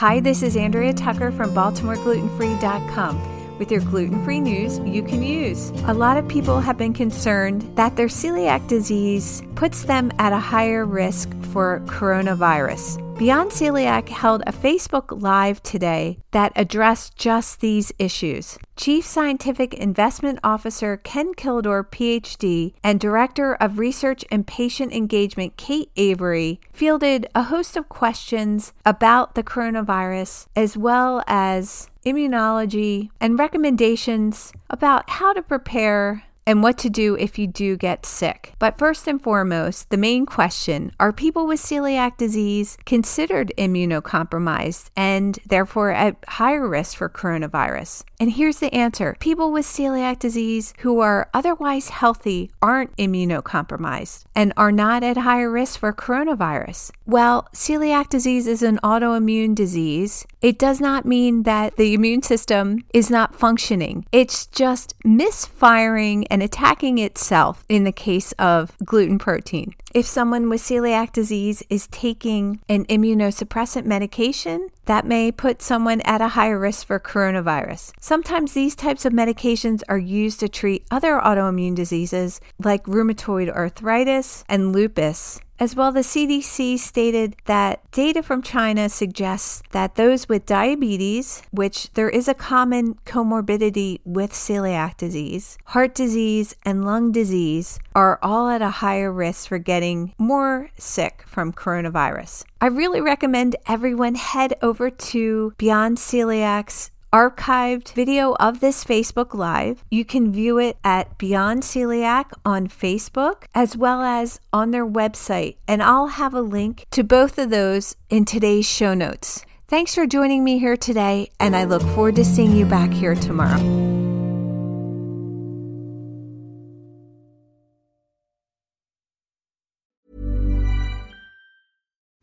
Hi, this is Andrea Tucker from BaltimoreGlutenFree.com with your gluten free news you can use. A lot of people have been concerned that their celiac disease puts them at a higher risk for coronavirus. Beyond Celiac held a Facebook Live today that addressed just these issues. Chief Scientific Investment Officer Ken Kildor, PhD, and Director of Research and Patient Engagement Kate Avery fielded a host of questions about the coronavirus as well as immunology and recommendations about how to prepare and what to do if you do get sick. But first and foremost, the main question are people with celiac disease considered immunocompromised and therefore at higher risk for coronavirus? And here's the answer people with celiac disease who are otherwise healthy aren't immunocompromised and are not at higher risk for coronavirus. Well, celiac disease is an autoimmune disease. It does not mean that the immune system is not functioning, it's just misfiring and attacking itself in the case of gluten protein. If someone with celiac disease is taking an immunosuppressant medication, that may put someone at a higher risk for coronavirus. Sometimes these types of medications are used to treat other autoimmune diseases like rheumatoid arthritis and lupus. As well, the CDC stated that data from China suggests that those with diabetes, which there is a common comorbidity with celiac disease, heart disease, and lung disease, are all at a higher risk for getting more sick from coronavirus. I really recommend everyone head over to Beyond Celiac's archived video of this Facebook Live. You can view it at Beyond Celiac on Facebook as well as on their website. And I'll have a link to both of those in today's show notes. Thanks for joining me here today, and I look forward to seeing you back here tomorrow.